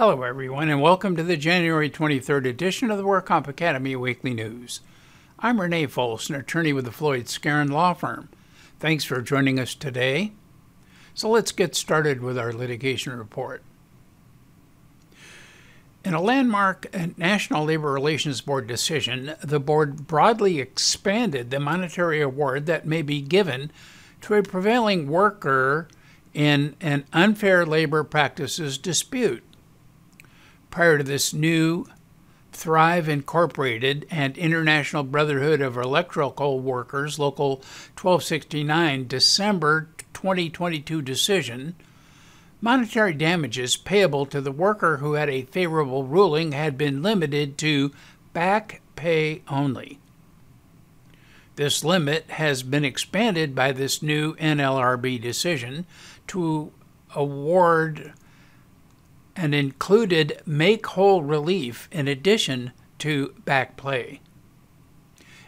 Hello, everyone, and welcome to the January 23rd edition of the WorkComp Academy Weekly News. I'm Renee Folse, an attorney with the Floyd Skeren Law Firm. Thanks for joining us today. So let's get started with our litigation report. In a landmark National Labor Relations Board decision, the board broadly expanded the monetary award that may be given to a prevailing worker in an unfair labor practices dispute prior to this new Thryv Incorporated and International Brotherhood of Electrical Workers Local 1269 December 2022 decision, monetary damages payable to the worker who had a favorable ruling had been limited to back pay only. This limit has been expanded by this new NLRB decision to award and included make whole relief in addition to back pay.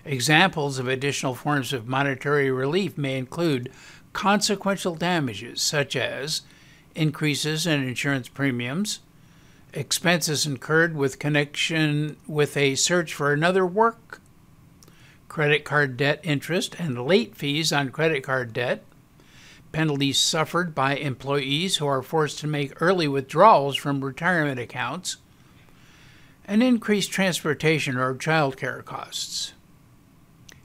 Examples of additional forms of monetary relief may include consequential damages such as increases in insurance premiums, expenses incurred with connection with a search for another work, credit card debt interest and late fees on credit card debt, penalties suffered by employees who are forced to make early withdrawals from retirement accounts, and increased transportation or child care costs.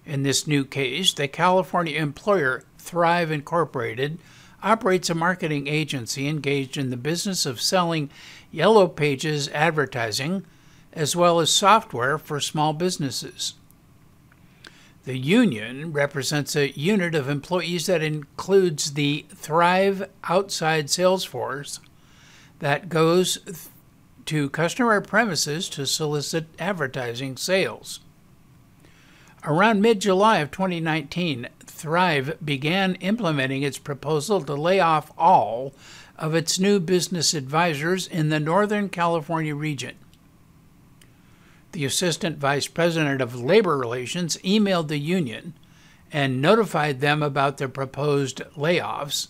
In this new case, the California employer Thryv Incorporated operates a marketing agency engaged in the business of selling Yellow Pages advertising as well as software for small businesses. The union represents a unit of employees that includes the Thryv outside sales force that goes to customer premises to solicit advertising sales. Around mid July of 2019, Thryv began implementing its proposal to lay off all of its new business advisors in the Northern California region the Assistant Vice President of Labor Relations emailed the union and notified them about the proposed layoffs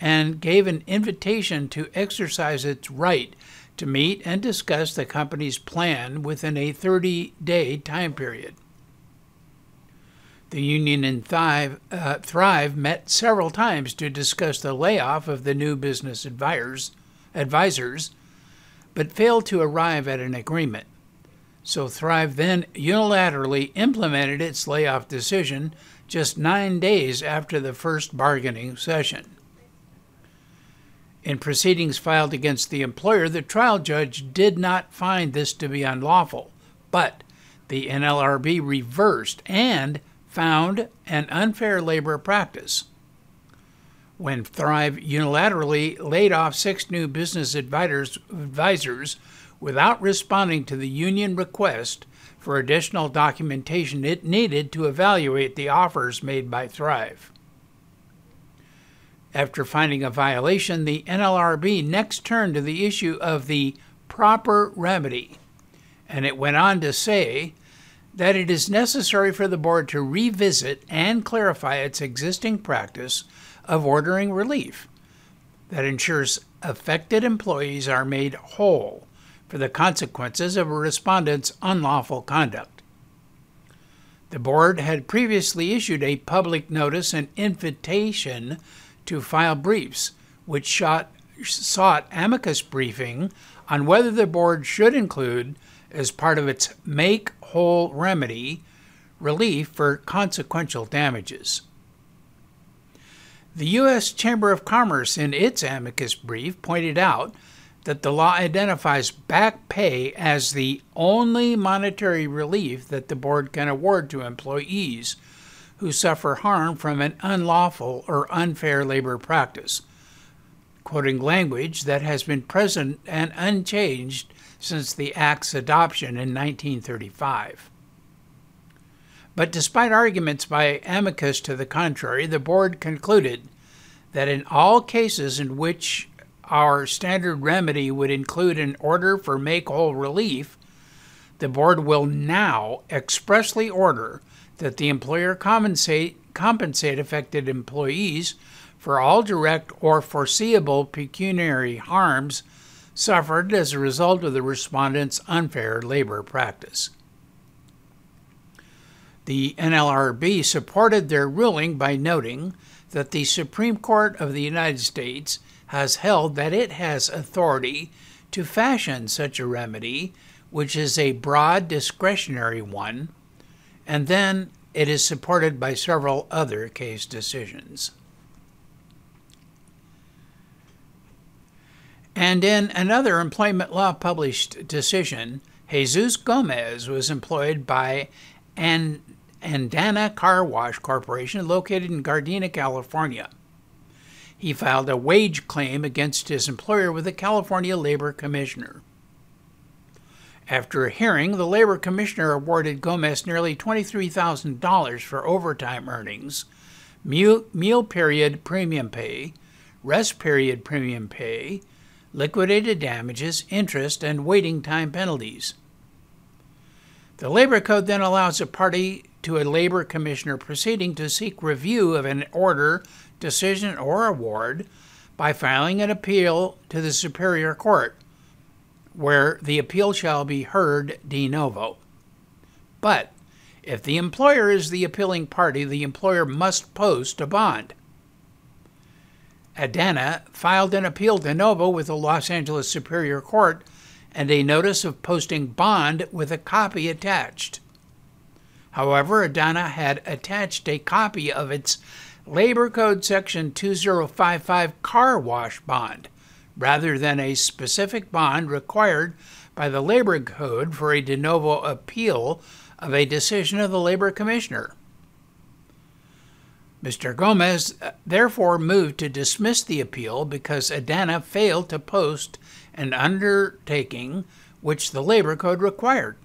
and gave an invitation to exercise its right to meet and discuss the company's plan within a 30 day time period. The union and Thryv, uh, Thryv, met several times to discuss the layoff of the new business advisors, advisors, but failed to arrive at an agreement. So Thryv then unilaterally implemented its layoff decision just nine days after the first bargaining session. In proceedings filed against the employer, the trial judge did not find this to be unlawful, but the NLRB reversed and found an unfair labor practice. When Thryv unilaterally laid off six new business advisors, advisors without responding to the union request for additional documentation it needed to evaluate the offers made by Thryv. After finding a violation, the NLRB next turned to the issue of the proper remedy, and it went on to say that it is necessary for the board to revisit and clarify its existing practice of ordering relief that ensures affected employees are made whole for the consequences of a respondent's unlawful conduct. The board had previously issued a public notice and invitation to file briefs, which shot, sought amicus briefing on whether the board should include, as part of its make whole remedy, relief for consequential damages. The U.S. Chamber of Commerce, in its amicus brief, pointed out that the law identifies back pay as the only monetary relief that the board can award to employees who suffer harm from an unlawful or unfair labor practice, quoting language that has been present and unchanged since the Act's adoption in 1935. But despite arguments by amicus to the contrary, the board concluded that in all cases in which our standard remedy would include an order for make whole relief, the board will now expressly order that the employer compensate, compensate affected employees for all direct or foreseeable pecuniary harms suffered as a result of the respondents' unfair labor practice. The NLRB supported their ruling by noting that the Supreme Court of the United States has held that it has authority to fashion such a remedy, which is a broad discretionary one, and then it is supported by several other case decisions. And in another employment law published decision, Jesus Gomez was employed by an Adanna Car Wash Corporation located in Gardena, California. He filed a wage claim against his employer with the California Labor Commissioner. After a hearing, the Labor Commissioner awarded Gomez nearly $23,000 for overtime earnings, meal, meal period premium pay, rest period premium pay, liquidated damages, interest, and waiting time penalties. The Labor Code then allows a party to a Labor Commissioner proceeding to seek review of an order, decision, or award by filing an appeal to the Superior Court, where the appeal shall be heard de novo. But if the employer is the appealing party, the employer must post a bond. Adanna filed an appeal de novo with the Los Angeles Superior Court and a notice of posting bond with a copy attached. However, Adanna had attached a copy of its Labor Code Section 2055 car wash bond rather than a specific bond required by the Labor Code for a de novo appeal of a decision of the Labor Commissioner. Mr. Gomez uh, therefore moved to dismiss the appeal because Adanna failed to post an undertaking which the Labor Code required.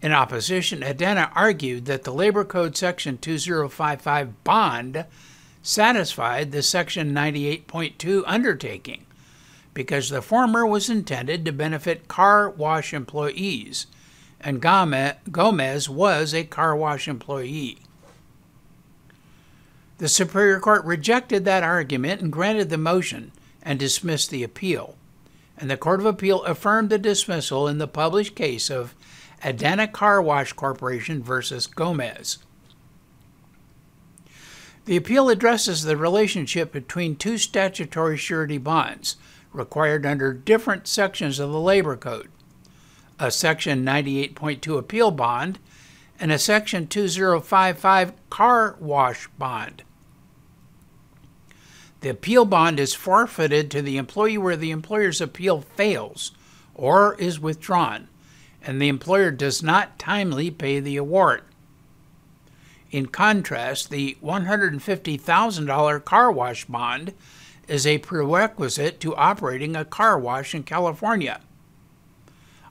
In opposition, Adanna argued that the Labor Code Section 2055 bond satisfied the Section 98.2 undertaking because the former was intended to benefit car wash employees, and Gomez was a car wash employee. The Superior Court rejected that argument and granted the motion and dismissed the appeal. And the Court of Appeal affirmed the dismissal in the published case of Adanna Car Wash Corporation versus Gomez. The appeal addresses the relationship between two statutory surety bonds required under different sections of the Labor Code a Section 98.2 appeal bond and a Section 2055 car wash bond. The appeal bond is forfeited to the employee where the employer's appeal fails or is withdrawn, and the employer does not timely pay the award. In contrast, the $150,000 car wash bond is a prerequisite to operating a car wash in California.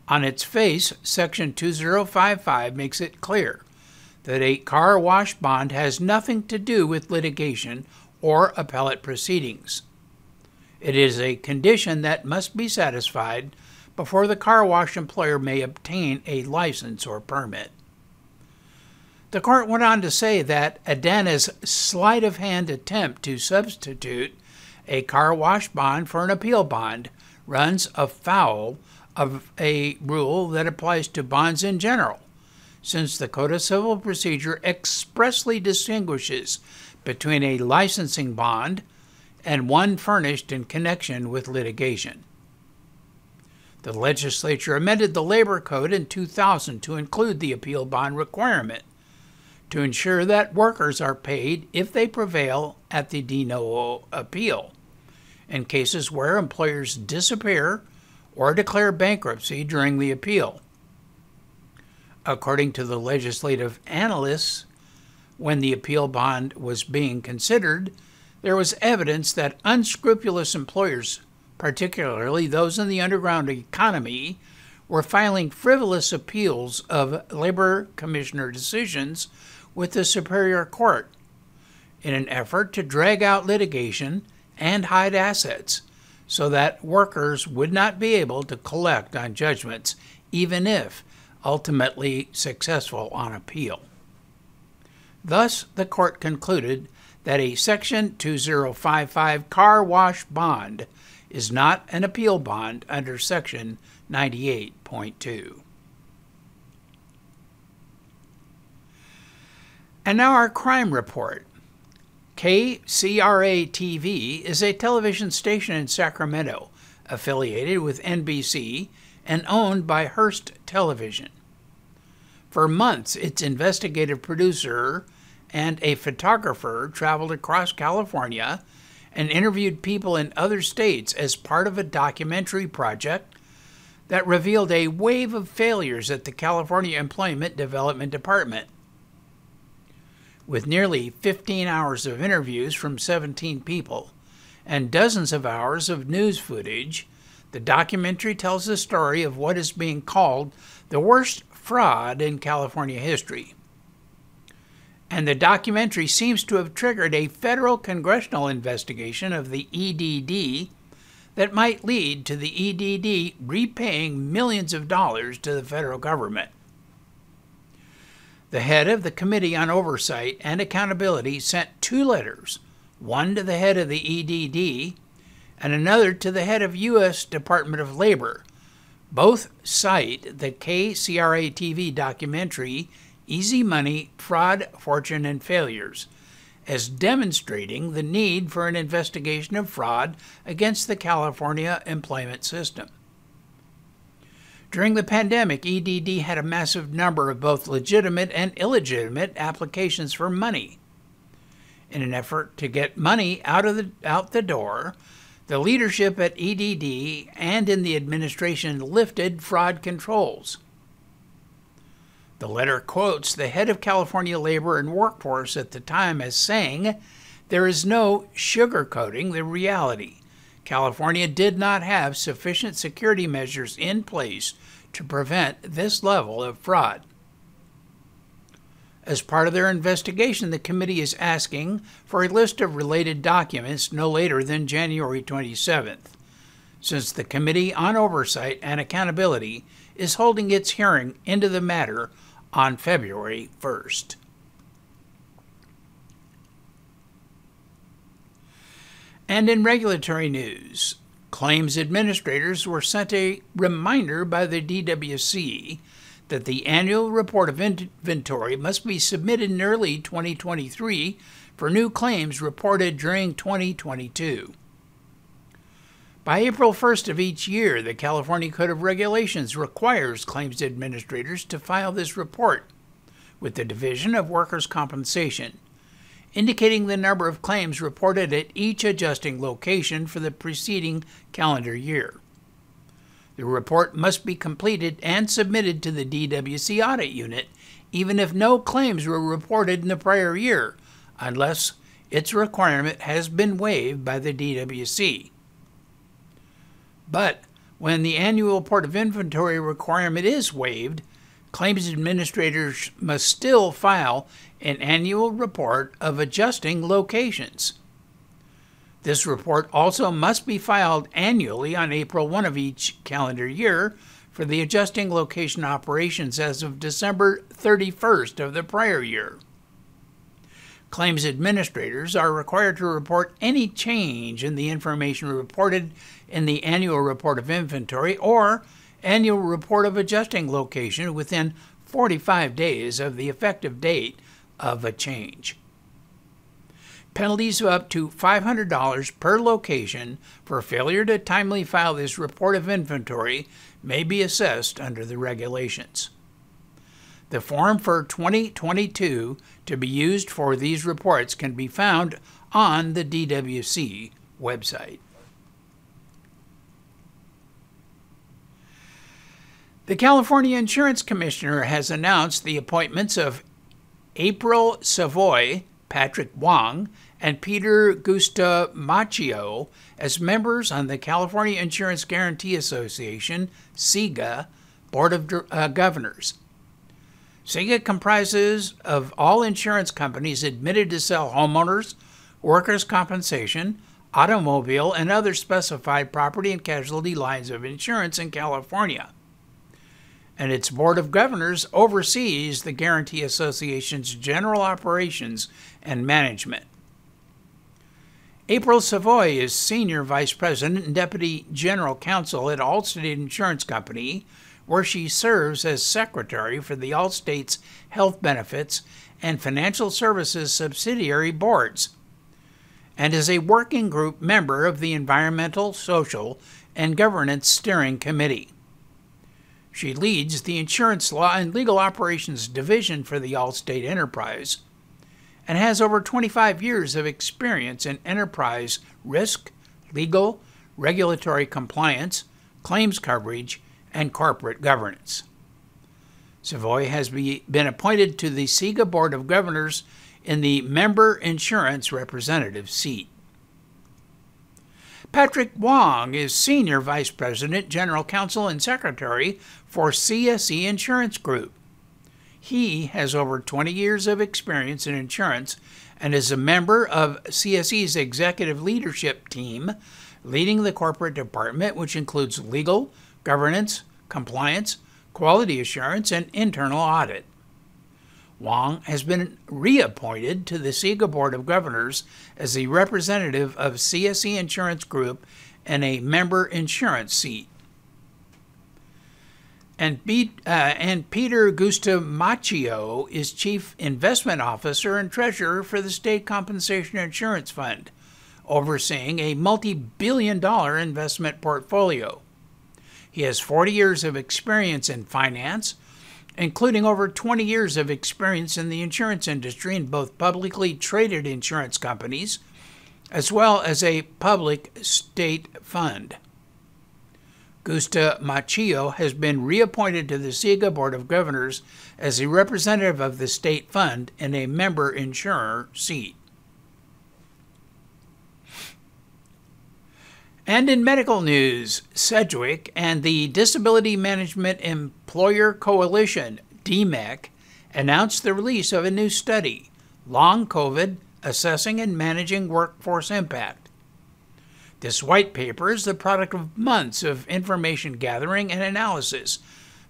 On its face, Section 2055 makes it clear that a car wash bond has nothing to do with litigation or appellate proceedings. It is a condition that must be satisfied before the car wash employer may obtain a license or permit. The court went on to say that Adanna's sleight of hand attempt to substitute a car wash bond for an appeal bond runs afoul of a rule that applies to bonds in general, since the Code of Civil Procedure expressly distinguishes between a licensing bond and one furnished in connection with litigation. The legislature amended the Labor Code in 2000 to include the appeal bond requirement to ensure that workers are paid if they prevail at the de novo appeal in cases where employers disappear or declare bankruptcy during the appeal. According to the legislative analysts, when the appeal bond was being considered, there was evidence that unscrupulous employers, particularly those in the underground economy, were filing frivolous appeals of labor commissioner decisions with the Superior Court in an effort to drag out litigation and hide assets so that workers would not be able to collect on judgments, even if ultimately successful on appeal. Thus, the court concluded that a Section 2055 car wash bond is not an appeal bond under Section 98.2. And now our crime report. KCRA TV is a television station in Sacramento affiliated with NBC and owned by Hearst Television. For months, its investigative producer and a photographer traveled across California and interviewed people in other states as part of a documentary project that revealed a wave of failures at the California Employment Development Department. With nearly 15 hours of interviews from 17 people and dozens of hours of news footage, the documentary tells the story of what is being called the worst fraud in California history. And the documentary seems to have triggered a federal congressional investigation of the EDD that might lead to the EDD repaying millions of dollars to the federal government. The head of the Committee on Oversight and Accountability sent two letters, one to the head of the EDD and another to the head of U.S. Department of Labor. Both cite the KCRA TV documentary Easy Money Fraud, Fortune, and Failures as demonstrating the need for an investigation of fraud against the California employment system. During the pandemic, EDD had a massive number of both legitimate and illegitimate applications for money. In an effort to get money out of the out the door, the leadership at EDD and in the administration lifted fraud controls. The letter quotes the head of California Labor and Workforce at the time as saying, There is no sugarcoating the reality. California did not have sufficient security measures in place to prevent this level of fraud. As part of their investigation, the committee is asking for a list of related documents no later than January 27th, since the Committee on Oversight and Accountability is holding its hearing into the matter on February 1st. And in regulatory news, claims administrators were sent a reminder by the DWC that the annual report of inventory must be submitted in early 2023 for new claims reported during 2022. By April 1st of each year, the California Code of Regulations requires claims administrators to file this report with the Division of Workers' Compensation, indicating the number of claims reported at each adjusting location for the preceding calendar year. The report must be completed and submitted to the DWC audit unit, even if no claims were reported in the prior year, unless its requirement has been waived by the DWC. But when the annual port of inventory requirement is waived, claims administrators must still file an annual report of adjusting locations. This report also must be filed annually on April 1 of each calendar year for the adjusting location operations as of December 31st of the prior year. Claims administrators are required to report any change in the information reported in the annual report of inventory or annual report of adjusting location within 45 days of the effective date of a change. Penalties of up to $500 per location for failure to timely file this report of inventory may be assessed under the regulations. The form for 2022 to be used for these reports can be found on the DWC website. The California Insurance Commissioner has announced the appointments of April Savoy, Patrick Wong, and Peter Guastamacchio as members on the California Insurance Guarantee Association, CIGA, Board of uh, Governors. CIGA comprises of all insurance companies admitted to sell homeowners, workers' compensation, automobile, and other specified property and casualty lines of insurance in California. And its Board of Governors oversees the Guarantee Association's general operations and management. April Savoy is Senior Vice President and Deputy General Counsel at Allstate Insurance Company, where she serves as Secretary for the Allstate's Health Benefits and Financial Services subsidiary boards, and is a working group member of the Environmental, Social, and Governance Steering Committee. She leads the Insurance Law and Legal Operations Division for the Allstate Enterprise and has over 25 years of experience in enterprise risk, legal, regulatory compliance, claims coverage, and corporate governance. Savoy has be, been appointed to the CIGA Board of Governors in the Member Insurance Representative seat. Patrick Wong is Senior Vice President, General Counsel, and Secretary for CSE Insurance Group. He has over 20 years of experience in insurance and is a member of CSE's executive leadership team, leading the corporate department, which includes legal, governance, compliance, quality assurance, and internal audit. Wong has been reappointed to the CIGA Board of Governors as a representative of CSE Insurance Group and a member insurance seat and, Be- uh, and Peter Guastamacchio is Chief Investment Officer and Treasurer for the State Compensation Insurance Fund, overseeing a multi billion dollar investment portfolio. He has 40 years of experience in finance, including over 20 years of experience in the insurance industry in both publicly traded insurance companies as well as a public state fund. Guastamacchio has been reappointed to the CIGA Board of Governors as a representative of the state fund in a member insurer seat. And in medical news, Sedgwick and the Disability Management Employer Coalition, DMEC, announced the release of a new study, Long COVID Assessing and Managing Workforce Impact. This white paper is the product of months of information gathering and analysis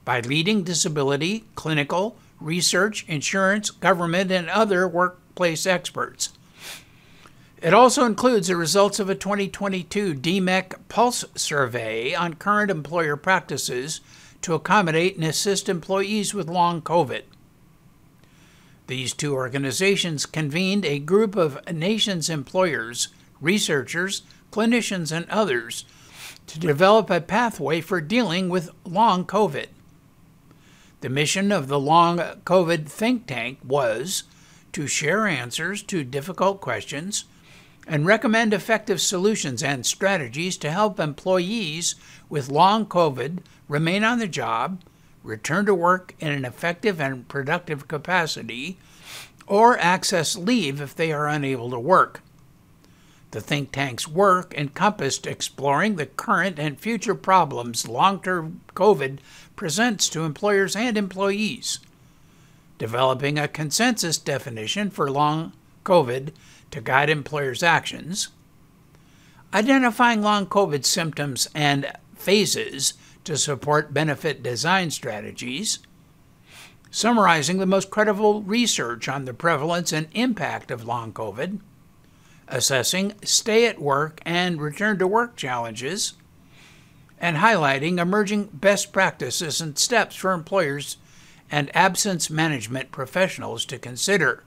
by leading disability, clinical, research, insurance, government, and other workplace experts. It also includes the results of a 2022 DMEC Pulse survey on current employer practices to accommodate and assist employees with long COVID. These two organizations convened a group of nation's employers, researchers, clinicians, and others to develop a pathway for dealing with long COVID. The mission of the Long COVID think tank was to share answers to difficult questions and recommend effective solutions and strategies to help employees with long COVID remain on the job, return to work in an effective and productive capacity, or access leave if they are unable to work. The think tank's work encompassed exploring the current and future problems long term COVID presents to employers and employees, developing a consensus definition for long COVID to guide employers' actions, identifying long COVID symptoms and phases to support benefit design strategies, summarizing the most credible research on the prevalence and impact of long COVID assessing stay at work and return to work challenges, and highlighting emerging best practices and steps for employers and absence management professionals to consider.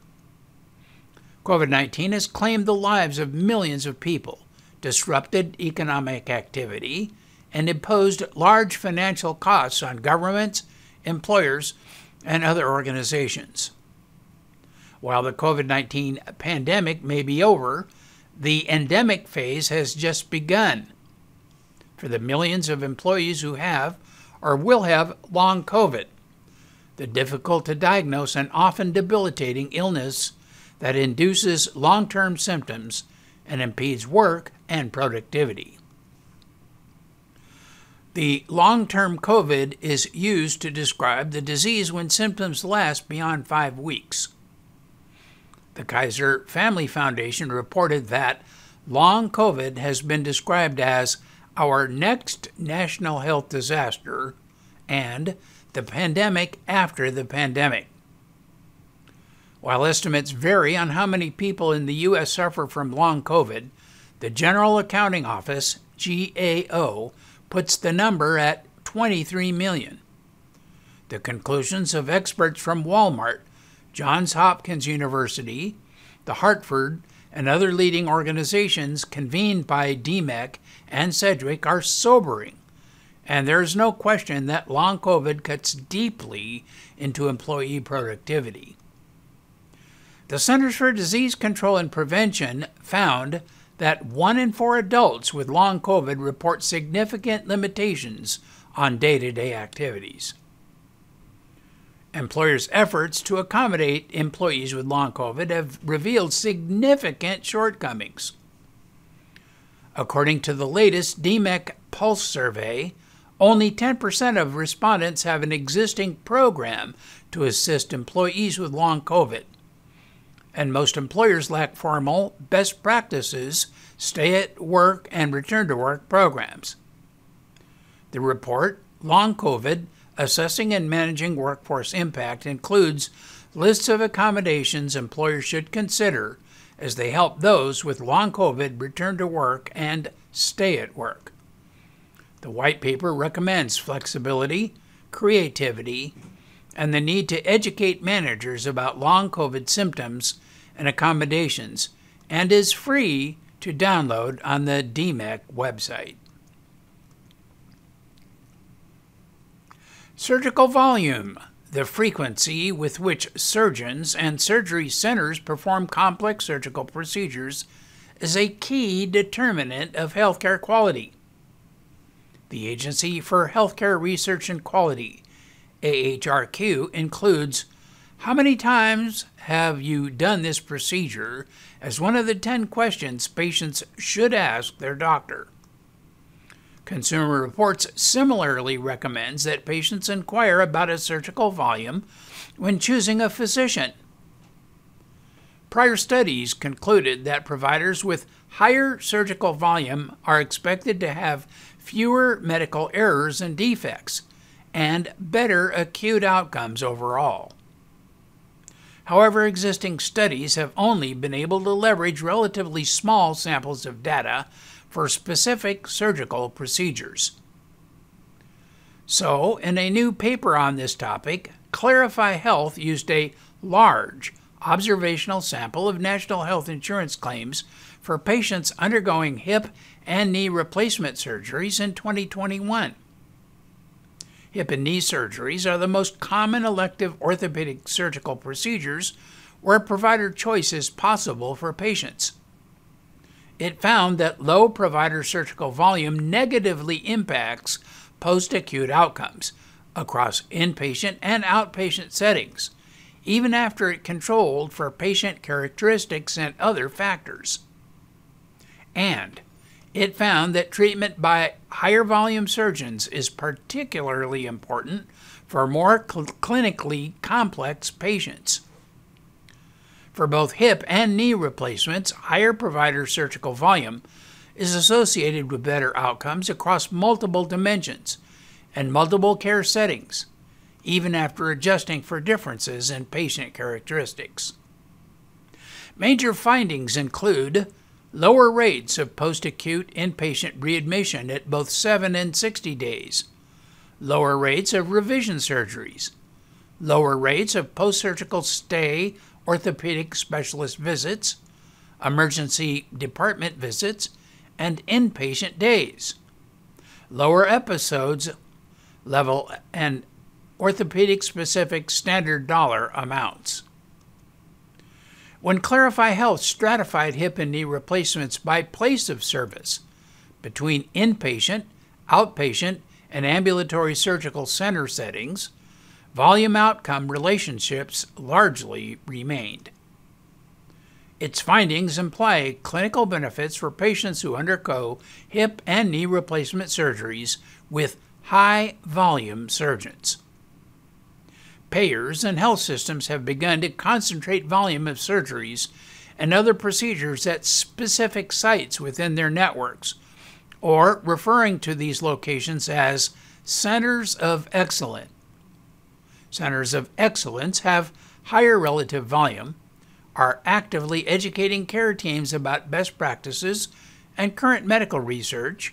COVID 19 has claimed the lives of millions of people, disrupted economic activity, and imposed large financial costs on governments, employers, and other organizations. While the COVID 19 pandemic may be over, the endemic phase has just begun. For the millions of employees who have or will have long COVID, the difficult to diagnose and often debilitating illness that induces long term symptoms and impedes work and productivity. The long term COVID is used to describe the disease when symptoms last beyond five weeks. The Kaiser Family Foundation reported that long COVID has been described as our next national health disaster and the pandemic after the pandemic. While estimates vary on how many people in the U.S. suffer from long COVID, The General Accounting Office, GAO, puts the number at 23 million. The conclusions of experts from Walmart, Johns Hopkins University, the Hartford, and other leading organizations convened by DMEC and Sedgwick are sobering, and there is no question that long COVID cuts deeply into employee productivity. The Centers for Disease Control and Prevention found that one in four adults with long COVID report significant limitations on day to day activities. Employers' efforts to accommodate employees with long COVID have revealed significant shortcomings. According to the latest DMEC Pulse survey, only 10% of respondents have an existing program to assist employees with long COVID and most employers lack formal, best practices, stay at work and return to work programs. The report, Long COVID Assessing and Managing Workforce Impact, includes lists of accommodations employers should consider as they help those with long COVID return to work and stay at work. The white paper recommends flexibility, creativity, and the need to educate managers about long COVID symptoms and accommodations, and is free to download on the DMEC website. Surgical volume, the frequency with which surgeons and surgery centers perform complex surgical procedures, is a key determinant of healthcare quality. The Agency for Healthcare Research and Quality, AHRQ, includes how many times have you done this procedure as one of the 10 questions patients should ask their doctor? Consumer Reports similarly recommends that patients inquire about a surgical volume when choosing a physician. Prior studies concluded that providers with higher surgical volume are expected to have fewer medical errors and defects, and better acute outcomes overall. However, existing studies have only been able to leverage relatively small samples of data for specific surgical procedures. So, in a new paper on this topic, Clarify Health used a large observational sample of national health insurance claims for patients undergoing hip and knee replacement surgeries in 2021. Hip and knee surgeries are the most common elective orthopedic surgical procedures where provider choice is possible for patients. It found that low provider surgical volume negatively impacts post acute outcomes across inpatient and outpatient settings, even after it controlled for patient characteristics and other factors. And it found that treatment by higher volume surgeons is particularly important for more cl- clinically complex patients. For both hip and knee replacements, higher provider surgical volume is associated with better outcomes across multiple dimensions and multiple care settings, even after adjusting for differences in patient characteristics. Major findings include lower rates of post acute inpatient readmission at both 7 and 60 days, lower rates of revision surgeries, lower rates of post surgical stay orthopedic specialist visits, emergency department visits, and inpatient days, lower episodes level and orthopedic specific standard dollar amounts. When Clarify Health stratified hip and knee replacements by place of service between inpatient, outpatient, and ambulatory surgical center settings, volume outcome relationships largely remained. Its findings imply clinical benefits for patients who undergo hip and knee replacement surgeries with high volume surgeons. Payers and health systems have begun to concentrate volume of surgeries and other procedures at specific sites within their networks, or referring to these locations as centers of excellence. Centers of excellence have higher relative volume, are actively educating care teams about best practices, and current medical research,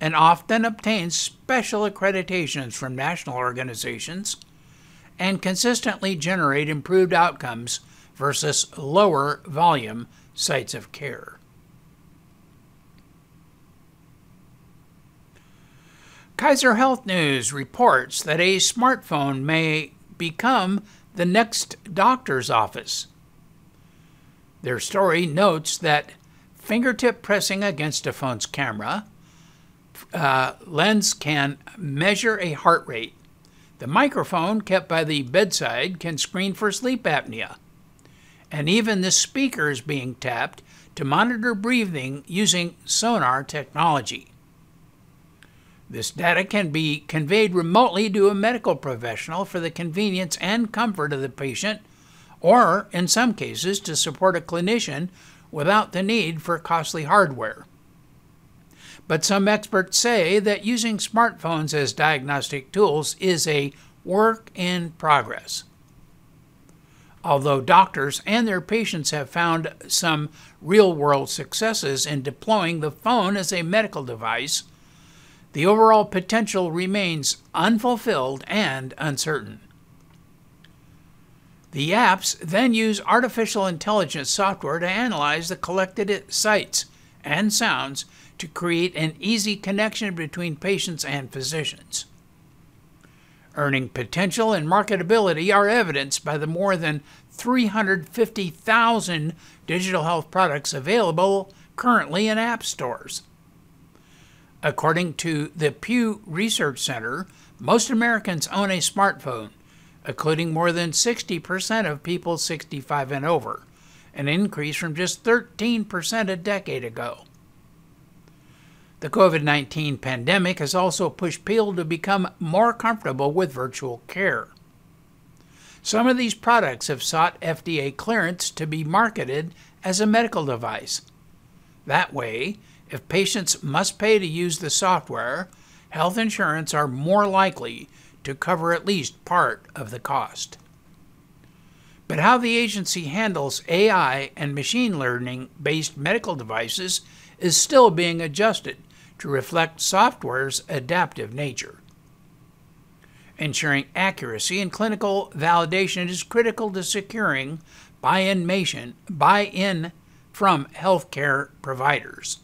and often obtain special accreditations from national organizations, and consistently generate improved outcomes versus lower volume sites of care. Kaiser Health News reports that a smartphone may become the next doctor's office. Their story notes that fingertip pressing against a phone's camera uh, lens can measure a heart rate. The microphone kept by the bedside can screen for sleep apnea. And even the speaker is being tapped to monitor breathing using sonar technology. This data can be conveyed remotely to a medical professional for the convenience and comfort of the patient, or, in some cases, to support a clinician without the need for costly hardware. But some experts say that using smartphones as diagnostic tools is a work in progress. Although doctors and their patients have found some real world successes in deploying the phone as a medical device, the overall potential remains unfulfilled and uncertain. The apps then use artificial intelligence software to analyze the collected sights and sounds to create an easy connection between patients and physicians. Earning potential and marketability are evidenced by the more than 350,000 digital health products available currently in app stores. According to the Pew Research Center, most Americans own a smartphone, including more than 60% of people 65 and over, an increase from just 13% a decade ago. The COVID 19 pandemic has also pushed people to become more comfortable with virtual care. Some of these products have sought FDA clearance to be marketed as a medical device. That way, if patients must pay to use the software, health insurance are more likely to cover at least part of the cost. But how the agency handles AI and machine learning based medical devices is still being adjusted to reflect software's adaptive nature. Ensuring accuracy and clinical validation is critical to securing buy-in buy-in from healthcare providers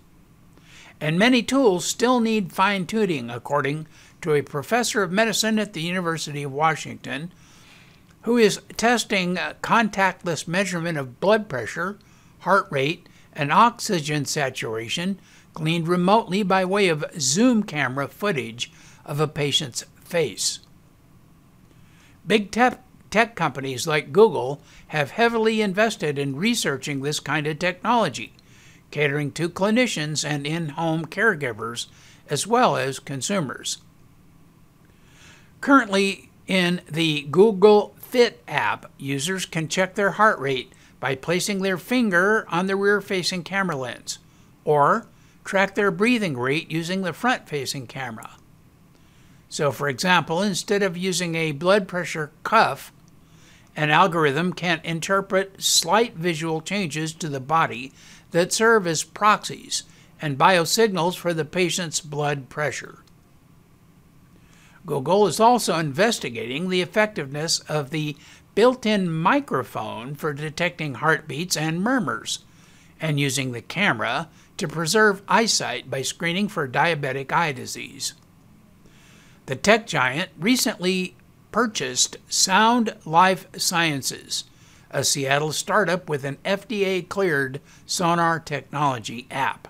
and many tools still need fine tuning, according to a professor of medicine at the University of Washington who is testing contactless measurement of blood pressure, heart rate, and oxygen saturation gleaned remotely by way of zoom camera footage of a patient's face. Big tech, tech companies like Google have heavily invested in researching this kind of technology catering to clinicians and in home caregivers as well as consumers. Currently, in the Google Fit app, users can check their heart rate by placing their finger on the rear facing camera lens or track their breathing rate using the front facing camera. So, for example, instead of using a blood pressure cuff, an algorithm can interpret slight visual changes to the body that serve as proxies and biosignals for the patient's blood pressure. Google is also investigating the effectiveness of the built in microphone for detecting heartbeats and murmurs, and using the camera to preserve eyesight by screening for diabetic eye disease. The tech giant recently purchased Sound Life Sciences, a Seattle startup with an FDA cleared sonar technology app.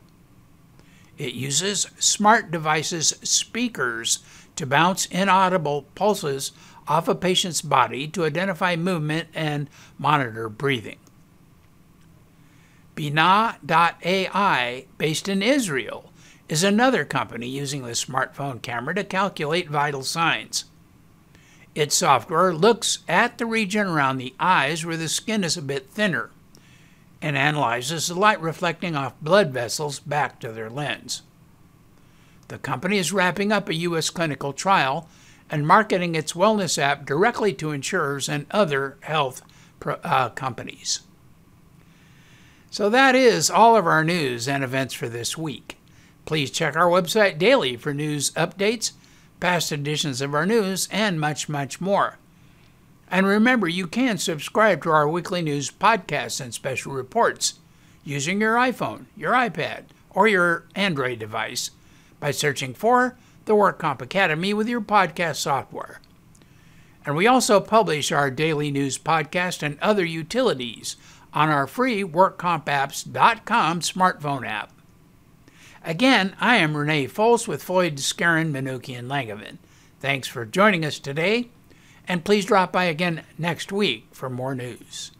It uses smart devices speakers to bounce inaudible pulses off a patient's body to identify movement and monitor breathing. Binah.ai, based in Israel, is another company using the smartphone camera to calculate vital signs. Its software looks at the region around the eyes where the skin is a bit thinner and analyzes the light reflecting off blood vessels back to their lens. The company is wrapping up a U.S. clinical trial and marketing its wellness app directly to insurers and other health pro- uh, companies. So that is all of our news and events for this week. Please check our website daily for news updates, past editions of our news, and much, much more. And remember, you can subscribe to our weekly news podcasts and special reports using your iPhone, your iPad, or your Android device by searching for the WorkComp Academy with your podcast software. And we also publish our daily news podcast and other utilities on our free WorkCompApps.com smartphone app. Again, I am Renee Fols with Floyd, Skeren, Manukian, Langevin. Thanks for joining us today, and please drop by again next week for more news.